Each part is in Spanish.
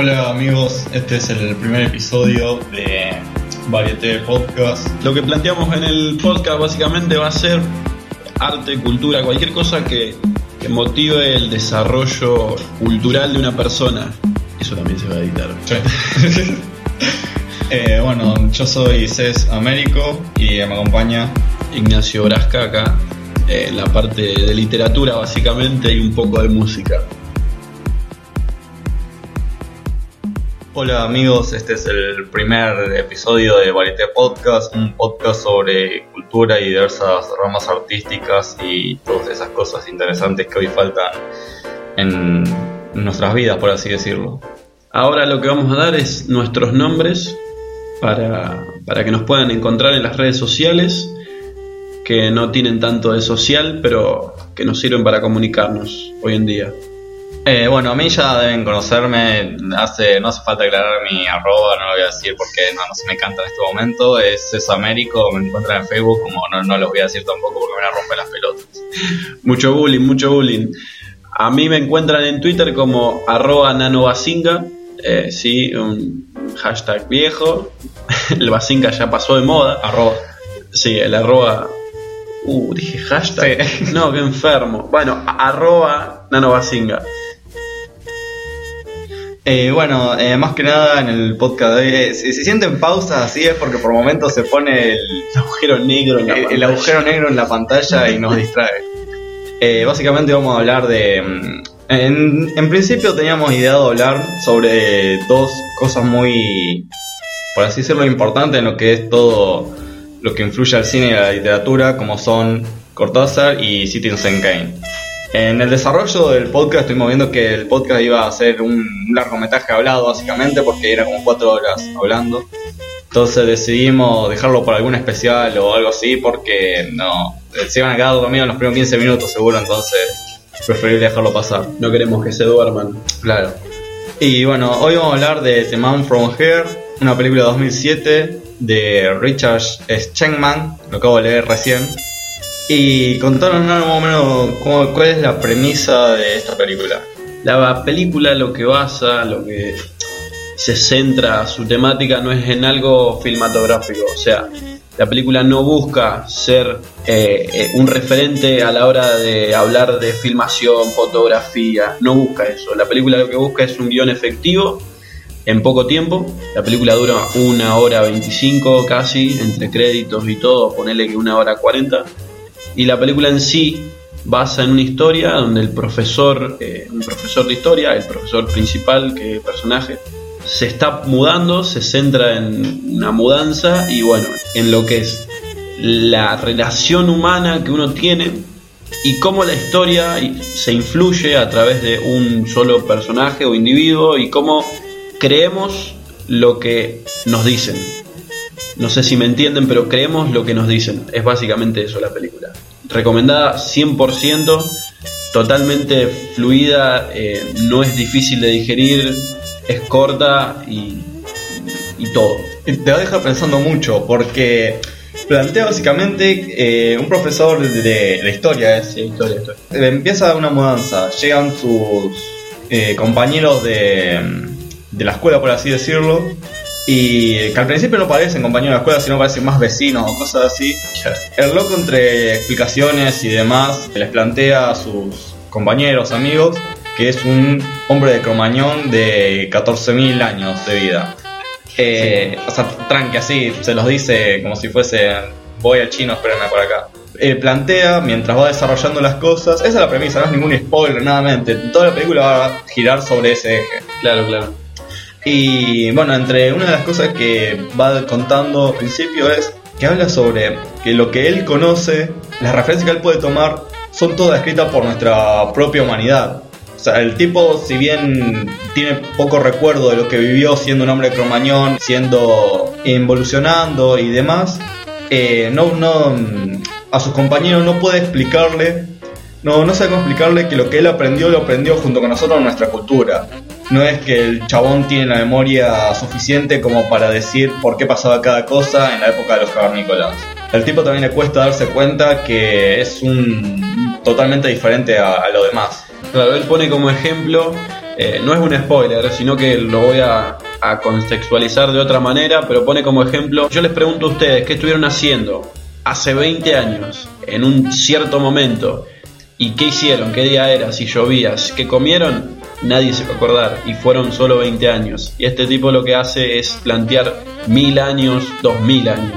Hola amigos, este es el primer episodio de Varieté Podcast. Lo que planteamos en el podcast básicamente va a ser arte, cultura, cualquier cosa que, que motive el desarrollo cultural de una persona. Eso también se va a editar. Eh, bueno, yo soy Cés Américo y me acompaña Ignacio Brasca acá en la parte de literatura básicamente y un poco de música. Hola amigos, este es el primer episodio de Varieté Podcast, un podcast sobre cultura y diversas ramas artísticas y todas esas cosas interesantes que hoy faltan en nuestras vidas, por así decirlo. Ahora lo que vamos a dar es nuestros nombres para, para que nos puedan encontrar en las redes sociales, que no tienen tanto de social, pero que nos sirven para comunicarnos hoy en día. Eh, bueno, a mí ya deben conocerme, hace, no hace falta aclarar mi arroba, no lo voy a decir porque no, no se me canta en este momento, es eso Américo, me encuentran en Facebook, como no, no lo voy a decir tampoco porque me van a romper las pelotas. Mucho bullying, mucho bullying. A mí me encuentran en Twitter como arroba nanobasinga, eh, sí, un hashtag viejo, el basinga ya pasó de moda. Arroba. Sí, el arroba... Uh, dije hashtag. No, qué enfermo. Bueno, arroba nanobasinga. Eh, bueno, eh, más que nada en el podcast de hoy, eh, si se sienten pausas así es porque por momentos se pone el, agujero negro en la el- agujero negro en la pantalla y nos distrae. Eh, básicamente vamos a hablar de... mm, En, en principio teníamos ideado hablar sobre dos cosas muy, por así decirlo, importantes en lo que es todo lo que influye al cine y a la literatura, como son Cortázar y Citizen Kane. En el desarrollo del podcast estuvimos viendo que el podcast iba a ser un largometraje hablado básicamente porque era como cuatro horas hablando. Entonces decidimos dejarlo por algún especial o algo así porque no se iban a quedar dormidos en los primeros 15 minutos seguro, entonces preferible dejarlo pasar. No queremos que se duerman. Claro. Y bueno, hoy vamos a hablar de The Man From Here, una película de 2007 de Richard Schenkman, lo acabo de leer recién. Y contaron más o menos cuál es la premisa de esta película. La película lo que basa, lo que se centra su temática no es en algo filmatográfico, o sea, la película no busca ser eh, eh, un referente a la hora de hablar de filmación, fotografía, no busca eso. La película lo que busca es un guion efectivo en poco tiempo. La película dura una hora 25 casi, entre créditos y todo, ponerle que una hora 40. Y la película en sí basa en una historia donde el profesor, eh, un profesor de historia, el profesor principal, que personaje, se está mudando, se centra en una mudanza y bueno, en lo que es la relación humana que uno tiene y cómo la historia se influye a través de un solo personaje o individuo y cómo creemos lo que nos dicen. No sé si me entienden, pero creemos lo que nos dicen. Es básicamente eso la película. Recomendada 100%, totalmente fluida, eh, no es difícil de digerir, es corta y, y todo. Te va a dejar pensando mucho porque plantea básicamente eh, un profesor de, de historia, es Sí, historia, historia. Eh, empieza una mudanza, llegan sus eh, compañeros de, de la escuela, por así decirlo, y que al principio no parecen compañeros de la escuela, sino parecen más vecinos o cosas así. El loco, entre explicaciones y demás, les plantea a sus compañeros, amigos, que es un hombre de cromañón de 14.000 años de vida. Eh, O sea, tranqui así, se los dice como si fuese voy al chino, espérenme por acá. Eh, plantea mientras va desarrollando las cosas, esa es la premisa, no es ningún spoiler, nada mente. Toda la película va a girar sobre ese eje. Claro, claro. Y bueno, entre una de las cosas que va contando al principio es que habla sobre que lo que él conoce, las referencias que él puede tomar, son todas escritas por nuestra propia humanidad. O sea, el tipo, si bien tiene poco recuerdo de lo que vivió siendo un hombre cromañón, siendo involucionando y demás, eh, no, no, a sus compañeros no puede explicarle, no, no sabe cómo explicarle que lo que él aprendió lo aprendió junto con nosotros en nuestra cultura. No es que el chabón tiene la memoria suficiente como para decir por qué pasaba cada cosa en la época de los cavernícolas. El tipo también le cuesta darse cuenta que es un totalmente diferente a, lo demás. Claro, él pone como ejemplo eh, no es un spoiler, sino que lo voy a, contextualizar de otra manera, pero pone como ejemplo, yo les pregunto a ustedes, ¿qué estuvieron haciendo hace 20 años, en un cierto momento? ¿Y qué hicieron? ¿Qué día era? Si llovía, ¿qué comieron? Nadie se va a acordar y fueron solo 20 años. Y este tipo lo que hace es plantear mil años, dos mil años.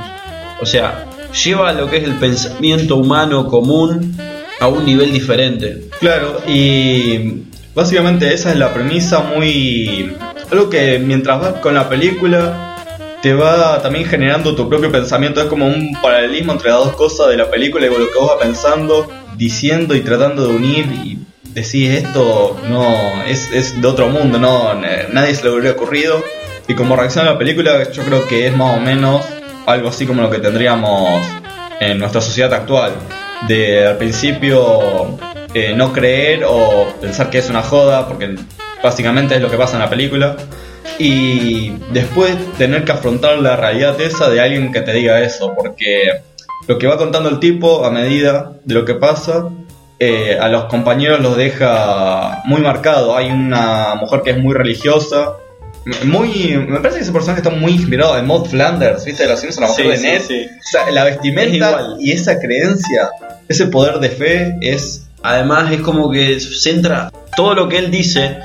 O sea, lleva lo que es el pensamiento humano común a un nivel diferente. Claro, y básicamente esa es la premisa muy... Algo que mientras vas con la película te va también generando tu propio pensamiento. Es como un paralelismo entre las dos cosas de la película y lo que vos vas pensando, diciendo y tratando de unir y decir esto no es, es de otro mundo, no nadie se le hubiera ocurrido. Y como reacción a la película yo creo que es más o menos algo así como lo que tendríamos en nuestra sociedad actual. De al principio eh, no creer o pensar que es una joda, porque básicamente es lo que pasa en la película. Y después tener que afrontar la realidad esa de alguien que te diga eso, porque lo que va contando el tipo a medida de lo que pasa, eh, a los compañeros los deja muy marcado. Hay una mujer que es muy religiosa, muy me parece que ese personaje está muy inspirado en Maud Flanders viste de la Simpsons la mujer de Ned. o sea, la vestimenta y esa creencia ese poder de fe es además es como que centra todo lo que él dice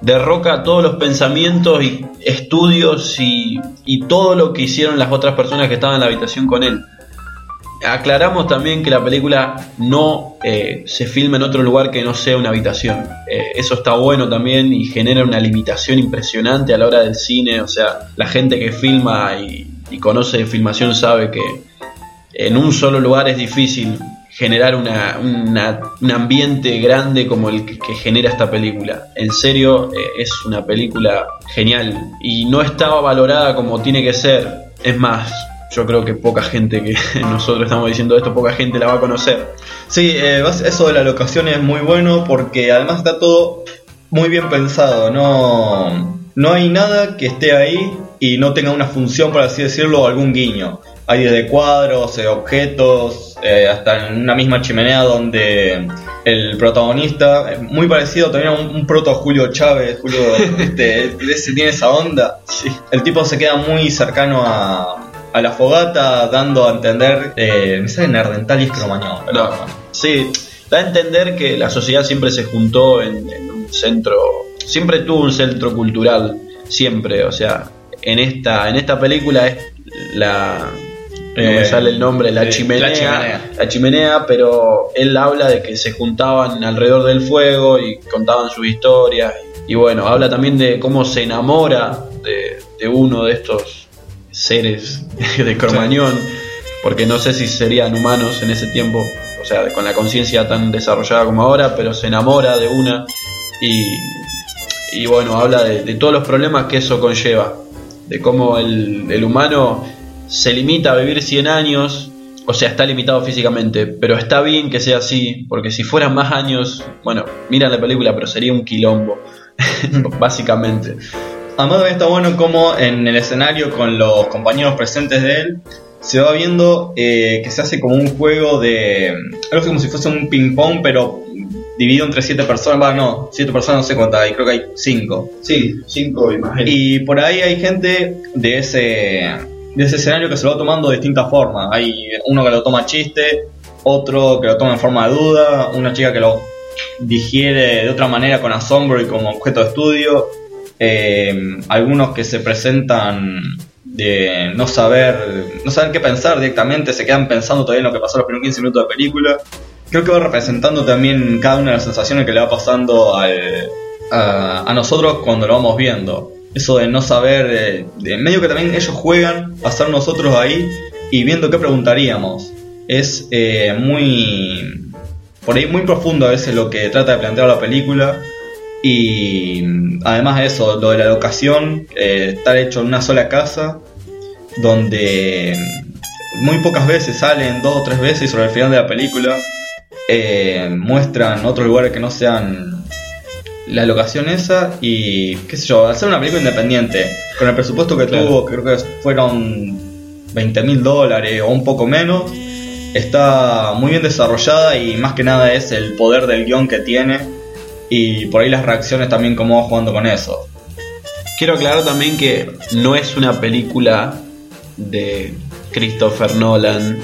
derroca todos los pensamientos y estudios y, y todo lo que hicieron las otras personas que estaban en la habitación con él aclaramos también que la película no eh, se filma en otro lugar que no sea una habitación. Eh, eso está bueno también y genera una limitación impresionante a la hora del cine. O sea, la gente que filma y, conoce de filmación sabe que en un solo lugar es difícil generar una, un ambiente grande como el que, genera esta película. En serio, eh, es una película genial y no estaba valorada como tiene que ser. Es más, yo creo que poca gente que nosotros estamos diciendo esto, poca gente la va a conocer. Sí, eh, eso de la locación es muy bueno porque además está todo muy bien pensado, no, no hay nada que esté ahí y no tenga una función, por así decirlo, algún guiño. Hay desde cuadros, eh, objetos, eh, hasta en una misma chimenea donde el protagonista, muy parecido también a un, proto Julio Chávez, Julio este, tiene esa onda. El tipo se queda muy cercano a, a la fogata dando a entender, eh, me sale Nerdentalis Cromañón. No, sí, da a entender que la sociedad siempre se juntó en, un centro, siempre tuvo un centro cultural, siempre, o sea, en esta, en esta película es la, no me eh, sale el nombre, la, chimenea, la chimenea, pero él habla de que se juntaban alrededor del fuego y contaban sus historias. Y bueno, habla también de cómo se enamora de, de uno de estos seres de Cromañón, porque no sé si serían humanos en ese tiempo, o sea, con la conciencia tan desarrollada como ahora, pero se enamora de una y, y bueno, habla de, todos los problemas que eso conlleva, de cómo el, el humano se limita a vivir 100 años, o sea, está limitado físicamente, pero está bien que sea así, porque si fueran más años, bueno, miran la película, pero sería un quilombo, básicamente. Además también está bueno como en el escenario con los compañeros presentes de él se va viendo eh, que se hace como un juego de algo como si fuese un ping pong pero dividido entre siete personas, va no, siete personas no sé cuántas hay, creo que hay cinco. Sí, cinco imagino. Y por ahí hay gente de ese de ese escenario que se lo va tomando de distintas formas. Hay uno que lo toma chiste, otro que lo toma en forma de duda, una chica que lo digiere de otra manera con asombro y como objeto de estudio, eh, algunos que se presentan de no saber, no saber qué pensar directamente, se quedan pensando todavía en lo que pasó los primeros 15 minutos de película. Creo que va representando también cada una de las sensaciones que le va pasando a, nosotros cuando lo vamos viendo. Eso de no saber, eh, de, medio que también ellos juegan a nosotros ahí y viendo qué preguntaríamos. Es eh, muy, por ahí muy profundo a veces lo que trata de plantear la película y además de eso, lo de la locación, eh, estar hecho en una sola casa, donde muy pocas veces salen, dos o tres veces sobre el final de la película, eh, muestran otros lugares que no sean la locación esa y qué sé yo, hacer una película independiente, con el presupuesto que tuvo, creo que fueron 20 mil dólares o un poco menos, está muy bien desarrollada y más que nada es el poder del guion que tiene y por ahí las reacciones también cómo va jugando con eso. Quiero aclarar también que no es una película de Christopher Nolan,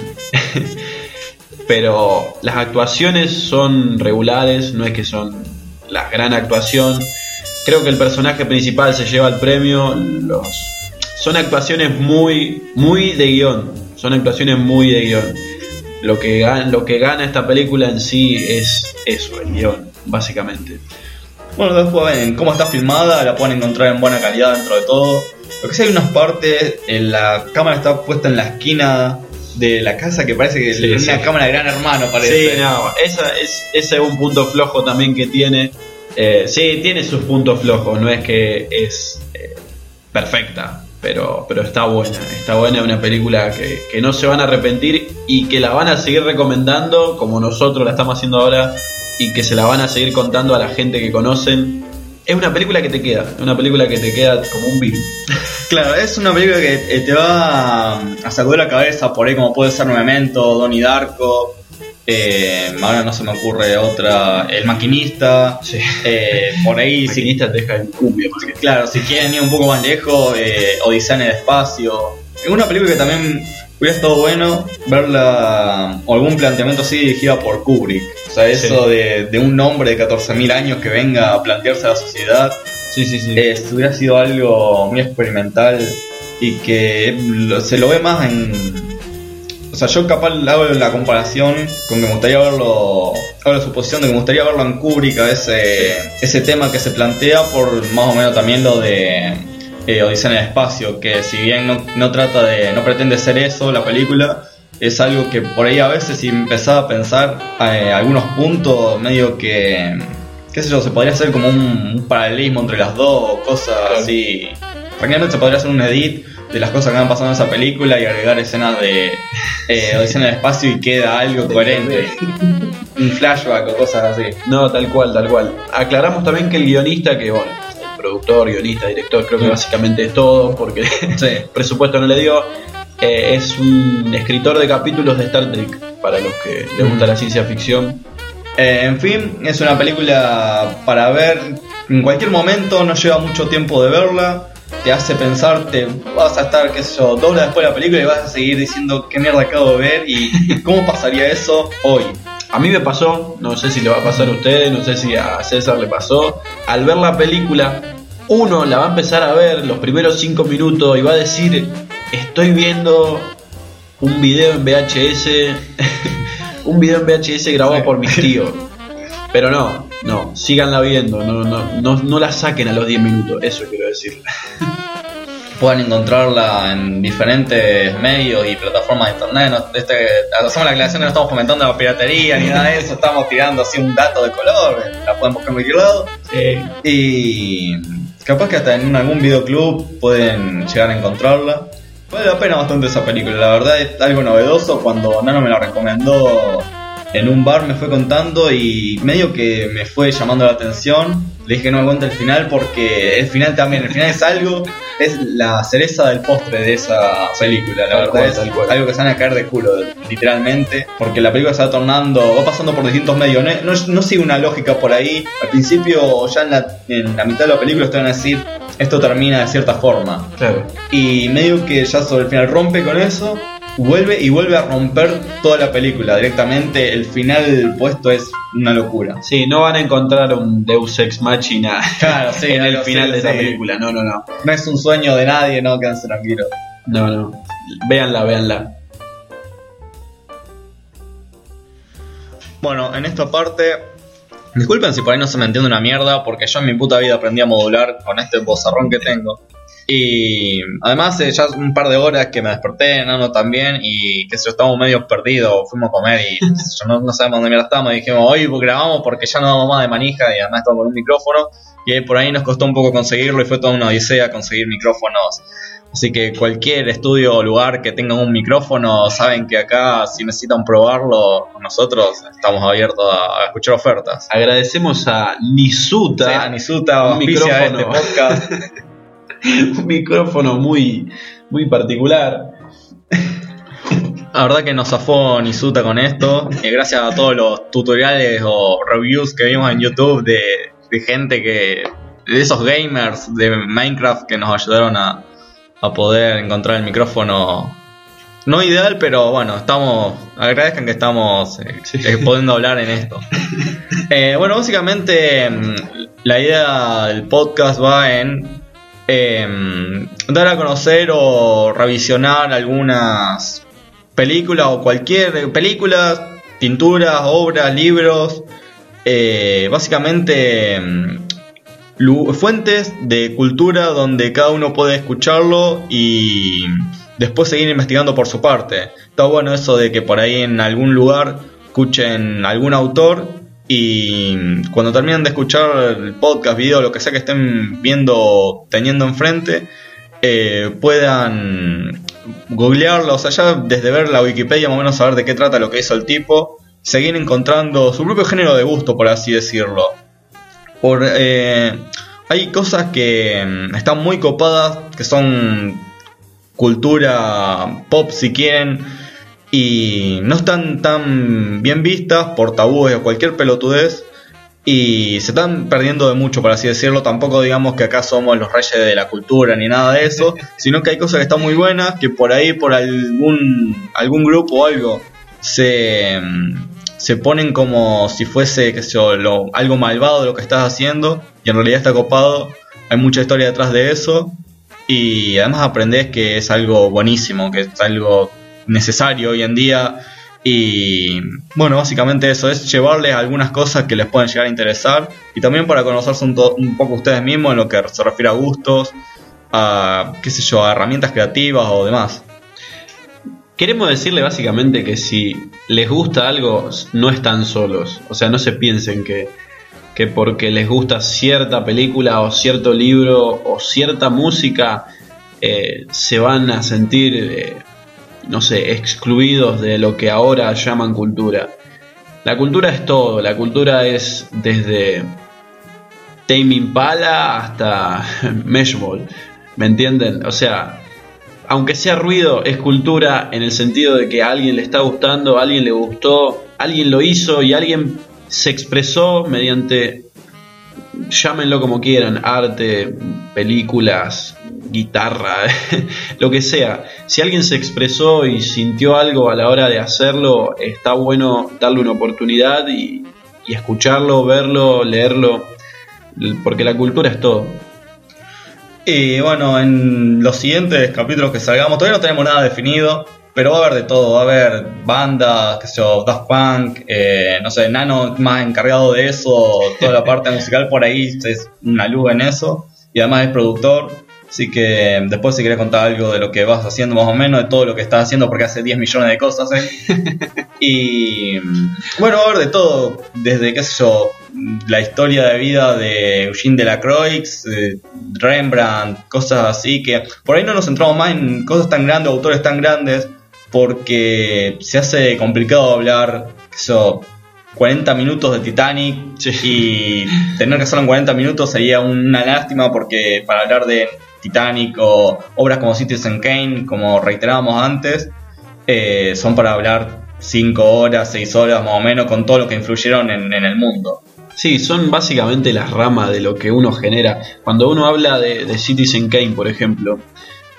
pero las actuaciones son regulares, no es que son la gran actuación. Creo que el personaje principal se lleva el premio. Los... Son actuaciones muy, muy de guion. Son actuaciones muy de guion. Lo que, lo que gana esta película en sí es eso, el guion, básicamente. Bueno, después en cómo está filmada, la pueden encontrar en buena calidad dentro de todo. Lo que sí hay unas partes, en la cámara está puesta en la esquina de la casa que parece que Sí, es una sí. cámara de gran hermano, parece. Sí, no, esa es, ese es un punto flojo también que tiene. Eh, sí, tiene sus puntos flojos, no es que es eh, perfecta, pero, pero está buena. Está buena, es una película que, que no se van a arrepentir y que la van a seguir recomendando como nosotros la estamos haciendo ahora y que se la van a seguir contando a la gente que conocen. Es una película que te queda, una película que te queda como un virus. Claro, es una película que eh, te va a sacudir la cabeza por ahí, como puede ser Memento, Donnie Darko. eh, ahora no se me ocurre otra. El maquinista. Sí. eh, por ahí, si, Maquinista te deja en cumbia claro, si quieren ir un poco más lejos, eh, Odisea en el espacio. Es una película que también hubiera estado bueno verla o algún planteamiento así dirigida por Kubrick. O sea, eso Sí. de, de un hombre de 14.000 años que venga a plantearse a la sociedad. Sí, sí, sí. Eh, hubiera sido algo muy experimental y que lo- se lo ve más en... O sea, yo capaz hago la comparación con que me gustaría verlo, hago la suposición de que me gustaría verlo en Kubrick, a ese, ese tema que se plantea por más o menos también lo de eh, Odisea en el espacio, que si bien no, no trata de, no pretende ser eso la película, es algo que por ahí a veces si empezaba a pensar eh, algunos puntos medio que qué sé yo, se podría hacer como un, un paralelismo entre las dos, cosas Claro. así. Tranquilamente se podría hacer un edit de las cosas que han pasado en esa película y agregar escenas de eh, Odisea en el espacio y queda algo coherente. un flashback o cosas así. No, tal cual, tal cual. Aclaramos también que el guionista, que bueno, productor, guionista, director, creo que básicamente es todo, porque el presupuesto no le dio, eh, es un escritor de capítulos de Star Trek, para los que les gusta la ciencia ficción. Eh, en fin, es una película para ver. En cualquier momento, no lleva mucho tiempo de verla, te hace pensar, te vas a estar, qué sé yo, dos horas después de la película y vas a seguir diciendo qué mierda acabo de ver y cómo pasaría eso hoy. A mí me pasó, no sé si le va a pasar a ustedes, no sé si a César le pasó, al ver la película, uno la va a empezar a ver los primeros cinco minutos y va a decir, estoy viendo un video en VHS, un video en VHS grabado por mis tíos. Pero no, no, síganla viendo, no, no, no, no la saquen a los 10 minutos, eso quiero decir. Pueden encontrarla en diferentes medios y plataformas de internet. No, este, hacemos la aclaración que no estamos comentando la piratería ni nada de eso, estamos tirando así un dato de color, la pueden buscar en cualquier lado. Y capaz que hasta en algún videoclub pueden llegar a encontrarla. Vale la pena bastante esa película, la verdad es algo novedoso. Cuando Nano me la recomendó en un bar me fue contando y medio que me fue llamando la atención. Le dije que no me cuente el final porque el final también, el final es algo, es la cereza del postre de esa película, la verdad cual, es algo que se van a caer de culo, literalmente, porque la película se va tornando, va pasando por distintos medios, no, no, no sigue una lógica por ahí, al principio ya en la, en la mitad de la película van a decir, esto termina de cierta forma, Claro. y medio que ya sobre el final rompe con eso, vuelve y vuelve a romper toda la película directamente, el final puesto es una locura. Sí, no van a encontrar un Deus Ex Machina Claro, sí, en el final de esta sí. película, no, no, no. No es un sueño de nadie, no, quédense tranquilos. No, no. Véanla, véanla. Bueno, en esta parte. Disculpen si por ahí no se me entiende una mierda, porque yo en mi puta vida aprendí a modular con este bozarrón que tengo. Y además, eh, ya un par de horas que me desperté, Nano también, y que sé yo, estábamos medio perdidos, fuimos a comer y yo, no, no sabemos dónde mierda estamos. Y dijimos, hoy grabamos porque ya no damos más de manija y además estamos con un micrófono. Y ahí por ahí nos costó un poco conseguirlo y fue toda una odisea conseguir micrófonos. Así que cualquier estudio o lugar que tenga un micrófono, saben que acá si necesitan probarlo, nosotros estamos abiertos a, a escuchar ofertas. Agradecemos a Nisuta, Sí, Anisuta, un auspicia este micrófono. podcast. un micrófono muy, muy particular. La verdad que nos zafó Nisuta con esto. Y gracias a todos los tutoriales o reviews que vimos en YouTube de de gente que. de esos gamers de Minecraft que nos ayudaron a, a poder encontrar el micrófono. No ideal, pero bueno, estamos. Agradezcan que estamos eh, eh, pudiendo hablar en esto. Eh, bueno, básicamente mm, la idea del podcast va en em, dar a conocer o revisionar algunas películas o cualquier películas, pinturas, obras, libros, básicamente mm, fuentes de cultura donde cada uno puede escucharlo y después seguir investigando por su parte. Está bueno eso de que por ahí en algún lugar escuchen algún autor y cuando terminen de escuchar el podcast, video, lo que sea que estén viendo, teniendo enfrente, eh, puedan googlearlo, o sea, ya desde ver la Wikipedia más o menos saber de qué trata lo que hizo el tipo, seguir encontrando su propio género de gusto, por así decirlo. Por, eh, hay cosas que mm, están muy copadas, que son cultura pop si quieren y no están tan bien vistas por tabúes o cualquier pelotudez y se están perdiendo de mucho, por así decirlo. Tampoco digamos que acá somos los reyes de la cultura ni nada de eso, sino que hay cosas que están muy buenas, que por ahí, por algún, algún grupo o algo, se, se ponen como si fuese algo malvado de lo que estás haciendo y en realidad está copado. Hay mucha historia detrás de eso y además aprendes que es algo buenísimo, que es algo necesario hoy en día. Y bueno, básicamente eso es llevarles algunas cosas que les pueden llegar a interesar y también para conocerse un, poco ustedes mismos en lo que se refiere a gustos, a qué sé yo, a herramientas creativas o demás. Queremos decirle básicamente que si les gusta algo, no están solos. O sea, no se piensen que que porque les gusta cierta película o cierto libro o cierta música eh, se van a sentir, eh, no sé, excluidos de lo que ahora llaman cultura. La cultura es todo, la cultura es desde Tame Impala hasta Meshball, ¿me entienden? O sea, aunque sea ruido, es cultura en el sentido de que a alguien le está gustando, a alguien le gustó, alguien lo hizo y alguien se expresó mediante, llámenlo como quieran, arte, películas, guitarra, lo que sea. Si alguien se expresó y sintió algo a la hora de hacerlo, está bueno darle una oportunidad y, y escucharlo, verlo, leerlo, porque la cultura es todo. Y bueno, en los siguientes capítulos que salgamos, todavía no tenemos nada definido. Pero va a haber de todo, va a haber bandas, qué sé yo, Daft Punk, eh, no sé, Nano más encargado de eso, toda la parte musical por ahí es una luz en eso. Y además es productor, así que después si quieres contar algo de lo que vas haciendo más o menos, de todo lo que estás haciendo, porque hace 10 millones de cosas. ¿eh? y bueno, va a haber de todo, desde qué sé yo, la historia de vida de Eugene Delacroix, eh, Rembrandt, cosas así, que por ahí no nos centramos más en cosas tan grandes, autores tan grandes porque se hace complicado hablar eso, 40 minutos de Titanic y tener que hacerlo en 40 minutos sería una lástima porque para hablar de Titanic obras como Citizen Kane, como reiterábamos antes, eh, son para hablar 5 horas, 6 horas más o menos con todo lo que influyeron en, el mundo. Sí, son básicamente las ramas de lo que uno genera. Cuando uno habla de, de Citizen Kane, por ejemplo,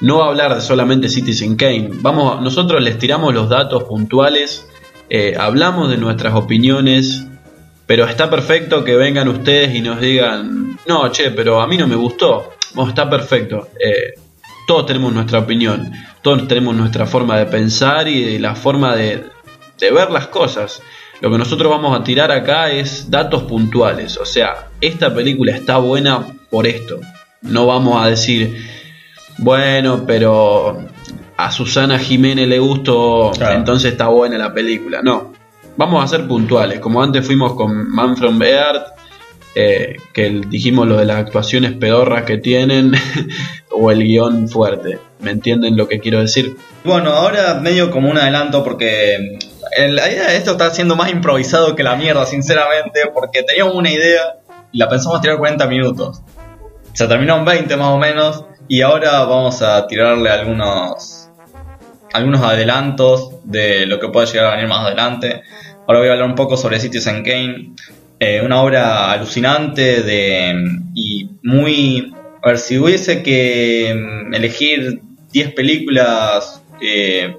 no va a hablar de solamente Citizen Kane. Vamos, nosotros les tiramos los datos puntuales, eh, hablamos de nuestras opiniones, pero está perfecto que vengan ustedes y nos digan, no, che, pero a mí no me gustó. Está perfecto. Eh, todos tenemos nuestra opinión, todos tenemos nuestra forma de pensar y la forma de, de ver las cosas. Lo que nosotros vamos a tirar acá es datos puntuales. O sea, esta película está buena por esto. No vamos a decir, bueno, pero a Susana Jiménez le gustó, entonces está buena la película. No, vamos a ser puntuales, como antes fuimos con Manfred Beard, eh, que dijimos lo de las actuaciones pedorras que tienen o el guion fuerte. ¿Me entienden lo que quiero decir? Bueno, ahora medio como un adelanto porque de esto está siendo más improvisado que la mierda, sinceramente, porque teníamos una idea y la pensamos tirar 40 minutos. Se terminó en 20 más o menos y ahora vamos a tirarle algunos algunos adelantos de lo que puede llegar a venir más adelante. Ahora voy a hablar un poco sobre Citizen Kane. Eh, una obra alucinante de, y muy... A ver, si hubiese que mm, elegir 10 películas eh,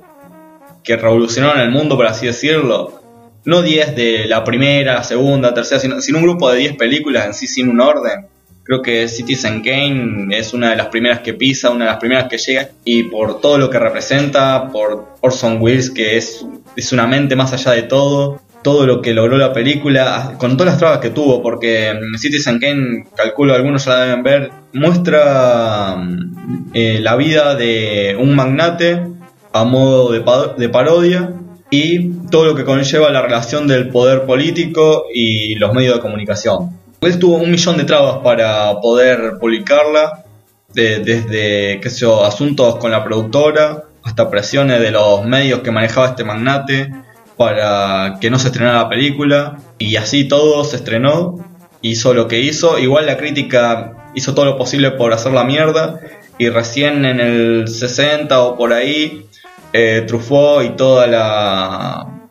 que revolucionaron el mundo, por así decirlo, no 10 de la primera, segunda, tercera, sino, sino un grupo de 10 películas en sí sin un orden, Creo que Citizen Kane es una de las primeras que pisa, una de las primeras que llega, y por todo lo que representa, por Orson Welles, que es, es una mente más allá de todo, todo lo que logró la película, con todas las trabas que tuvo, porque Citizen Kane, calculo algunos ya la deben ver, muestra eh, la vida de un magnate a modo de, parodia y todo lo que conlleva la relación del poder político y los medios de comunicación. Él tuvo un millón de trabas para poder publicarla, desde qué asuntos con la productora hasta presiones de los medios que manejaba este magnate para que no se estrenara la película. Y así todo se estrenó, hizo lo que hizo. Igual la crítica hizo todo lo posible por hacer la mierda. Y recién en el 60 o por ahí, eh, Truffaut y toda la,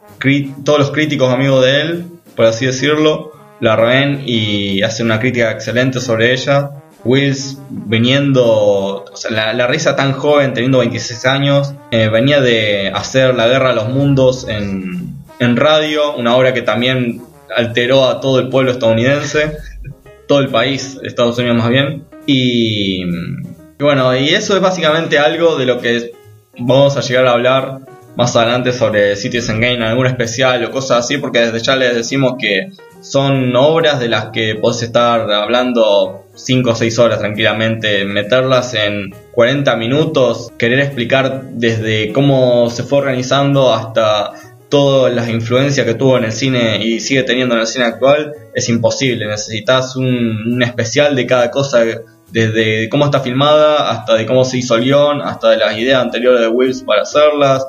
todos los críticos amigos de él, por así decirlo, la ven y hacen una crítica excelente sobre ella. Wills viniendo, o sea, la, risa tan joven, teniendo 26 años, eh, venía de hacer La Guerra a los Mundos en, en radio, una obra que también alteró a todo el pueblo estadounidense, todo el país, Estados Unidos más bien. Y, bueno, y eso es básicamente algo de lo que vamos a llegar a hablar más adelante sobre Citizen Game, algún especial o cosas así, porque desde ya les decimos que son obras de las que podés estar hablando 5 o 6 horas tranquilamente, meterlas en 40 minutos, querer explicar desde cómo se fue organizando hasta todas las influencias que tuvo en el cine y sigue teniendo en el cine actual, es imposible. Necesitas un, especial de cada cosa, desde cómo está filmada, hasta de cómo se hizo el hasta de las ideas anteriores de Wills para hacerlas,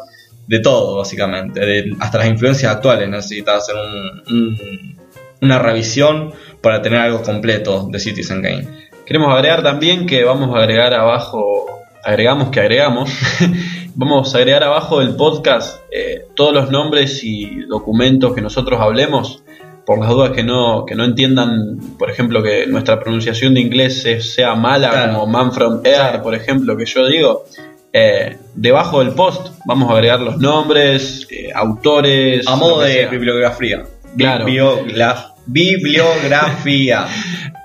de todo básicamente, hasta las influencias actuales. Necesitas hacer un una revisión para tener algo completo de Citizen Game. Queremos agregar también que vamos a agregar abajo, agregamos que agregamos, vamos a agregar abajo del podcast eh, todos los nombres y documentos que nosotros hablemos, por las dudas que no, que no entiendan, por ejemplo, que nuestra pronunciación de inglés sea mala, como Man from Air, por ejemplo, que yo digo. Eh, debajo del post vamos a agregar los nombres, eh, autores. A modo de bibliografía. Claro. Bibliografía.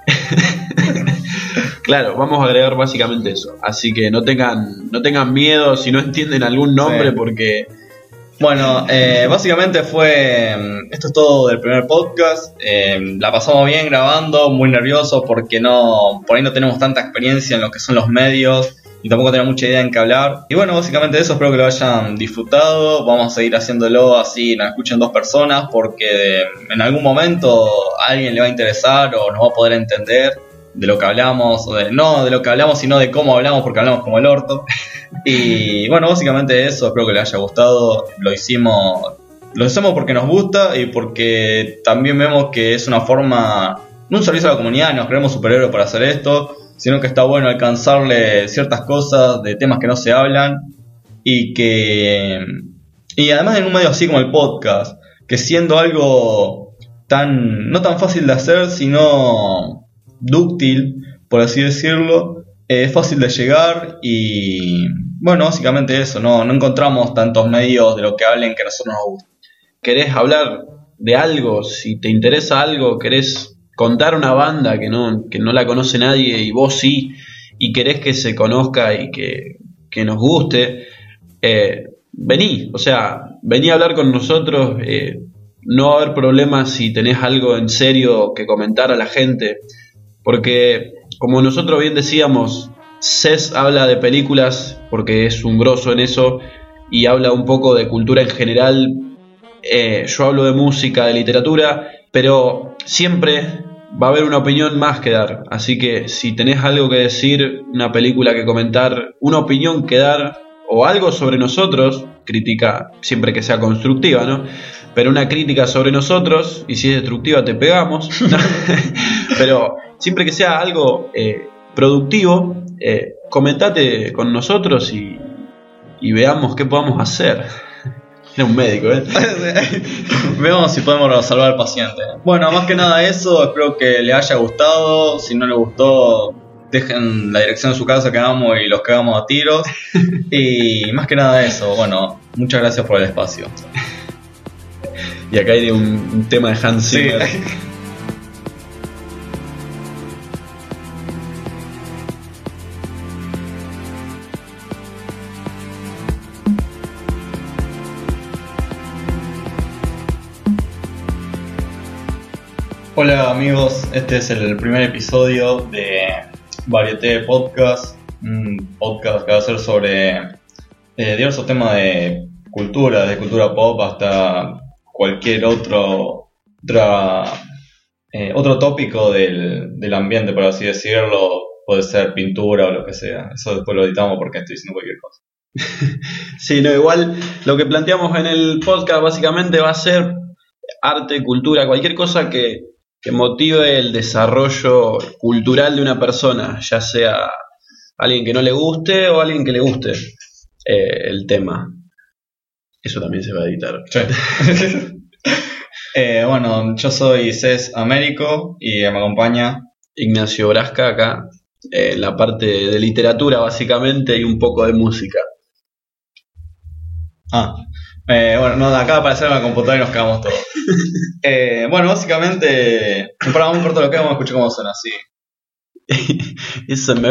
claro, vamos a agregar básicamente eso. Así que no tengan, no tengan miedo si no entienden algún nombre porque... Bueno, eh, básicamente fue. Mm, esto es todo del primer podcast. Eh, la pasamos bien grabando, muy nervioso porque no. Por ahí no tenemos tanta experiencia en lo que son los medios y tampoco tengo mucha idea en qué hablar. Y bueno, básicamente eso, espero que lo hayan disfrutado. Vamos a seguir haciéndolo así, nos escuchen dos personas, porque en algún momento a alguien le va a interesar o nos va a poder entender de lo que hablamos, no de lo que hablamos, sino de cómo hablamos, porque hablamos como el orto. Y bueno, básicamente eso, espero que les haya gustado. Lo hicimos, lo hacemos porque nos gusta y porque también vemos que es una forma, un servicio a la comunidad, nos creemos superhéroes para hacer esto sino que está bueno alcanzarle ciertas cosas de temas que no se hablan y que y además en un medio así como el podcast que siendo algo tan no tan fácil de hacer sino dúctil por así decirlo es fácil de llegar y bueno básicamente eso no no encontramos tantos medios de lo que hablen que a nosotros nos gusta querés hablar de algo si te interesa algo querés contar una banda que no, que no la conoce nadie y vos sí, y querés que se conozca y que, nos guste, eh, vení, o sea, vení a hablar con nosotros, eh, no va a haber problemas si tenés algo en serio que comentar a la gente, porque como nosotros bien decíamos, CES habla de películas porque es un grosso en eso y habla un poco de cultura en general, eh, yo hablo de música, de literatura, pero siempre va a haber una opinión más que dar. Así que si tenés algo que decir, una película que comentar, una opinión que dar o algo sobre nosotros, crítica siempre que sea constructiva, ¿no? Pero una crítica sobre nosotros, y si es destructiva te pegamos, pero siempre que sea algo eh, productivo, eh, comentate con nosotros y, y veamos qué podamos hacer. Era un médico, ¿eh? Veamos si podemos salvar al paciente. Bueno, más que nada eso, espero que le haya gustado. Si no le gustó, dejen la dirección de su casa que vamos y los cagamos a tiros. Y más que nada eso, bueno, muchas gracias por el espacio. Y acá hay un, un tema de Hans Sí. Hola amigos, este es el primer episodio de Varieté Podcast, un podcast que va a ser sobre eh, diversos temas de cultura, de cultura pop hasta cualquier otro otra, eh, otro tópico del, del ambiente, por así decirlo, puede ser pintura o lo que sea. Eso después lo editamos porque estoy diciendo cualquier cosa. Sí, no, igual lo que planteamos en el podcast básicamente va a ser arte, cultura, cualquier cosa que, que motive el desarrollo cultural de una persona, ya sea alguien que no le guste o alguien que le guste eh, el tema. Eso también se va a editar. Eh, bueno, yo soy Cés Américo y me acompaña Ignacio Brasca acá, eh, en la parte de literatura básicamente y un poco de música. Ah, eh, bueno, no, acaba de aparecer una computadora y nos quedamos todos. Eh, bueno, básicamente, para un corto lo que vamos a escuchar cómo suena así. Eso me